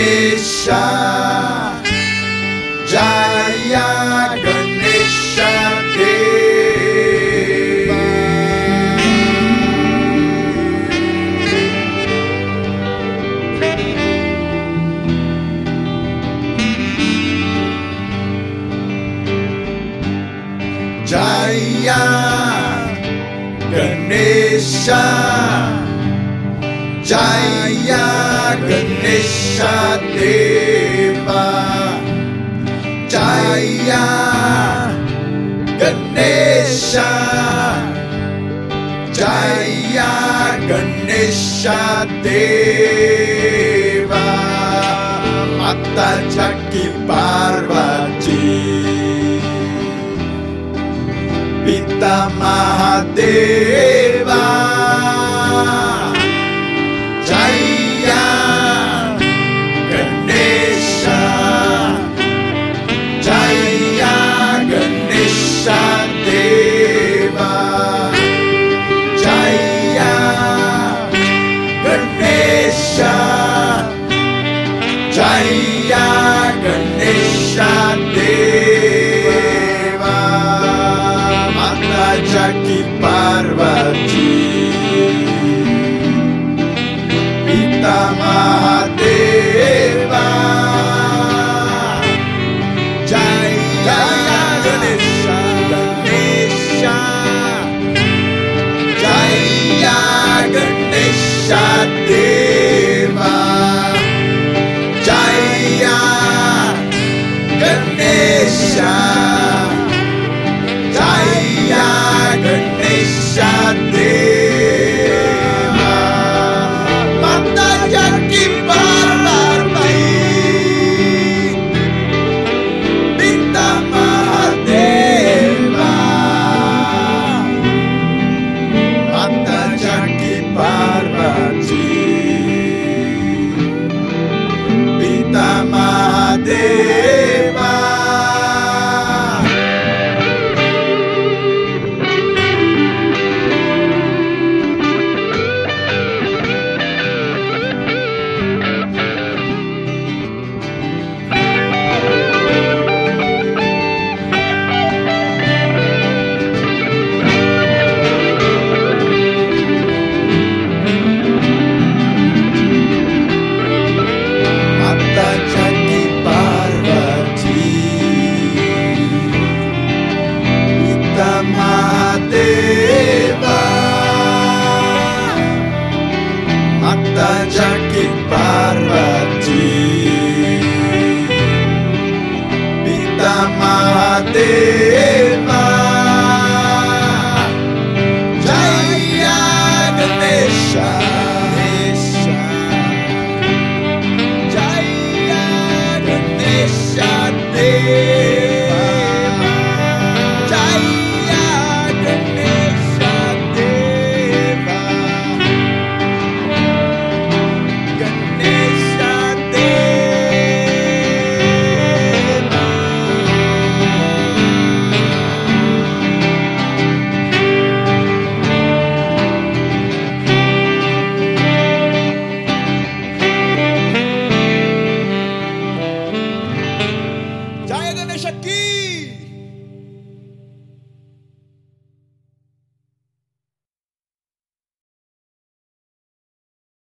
Ganesha, Jaya Ganesha Jaya Ganesha, Jaya. Ganesh Jaya Ganesha Ganesh देवा मत झटि पार्वजी पिता Mahadeva Shaki Parvati Pita Mahadeva Jai Jai Ganesha Ganesha Jai Ganesha Deva Jai Ganesha sakit parwati pita mahatir me.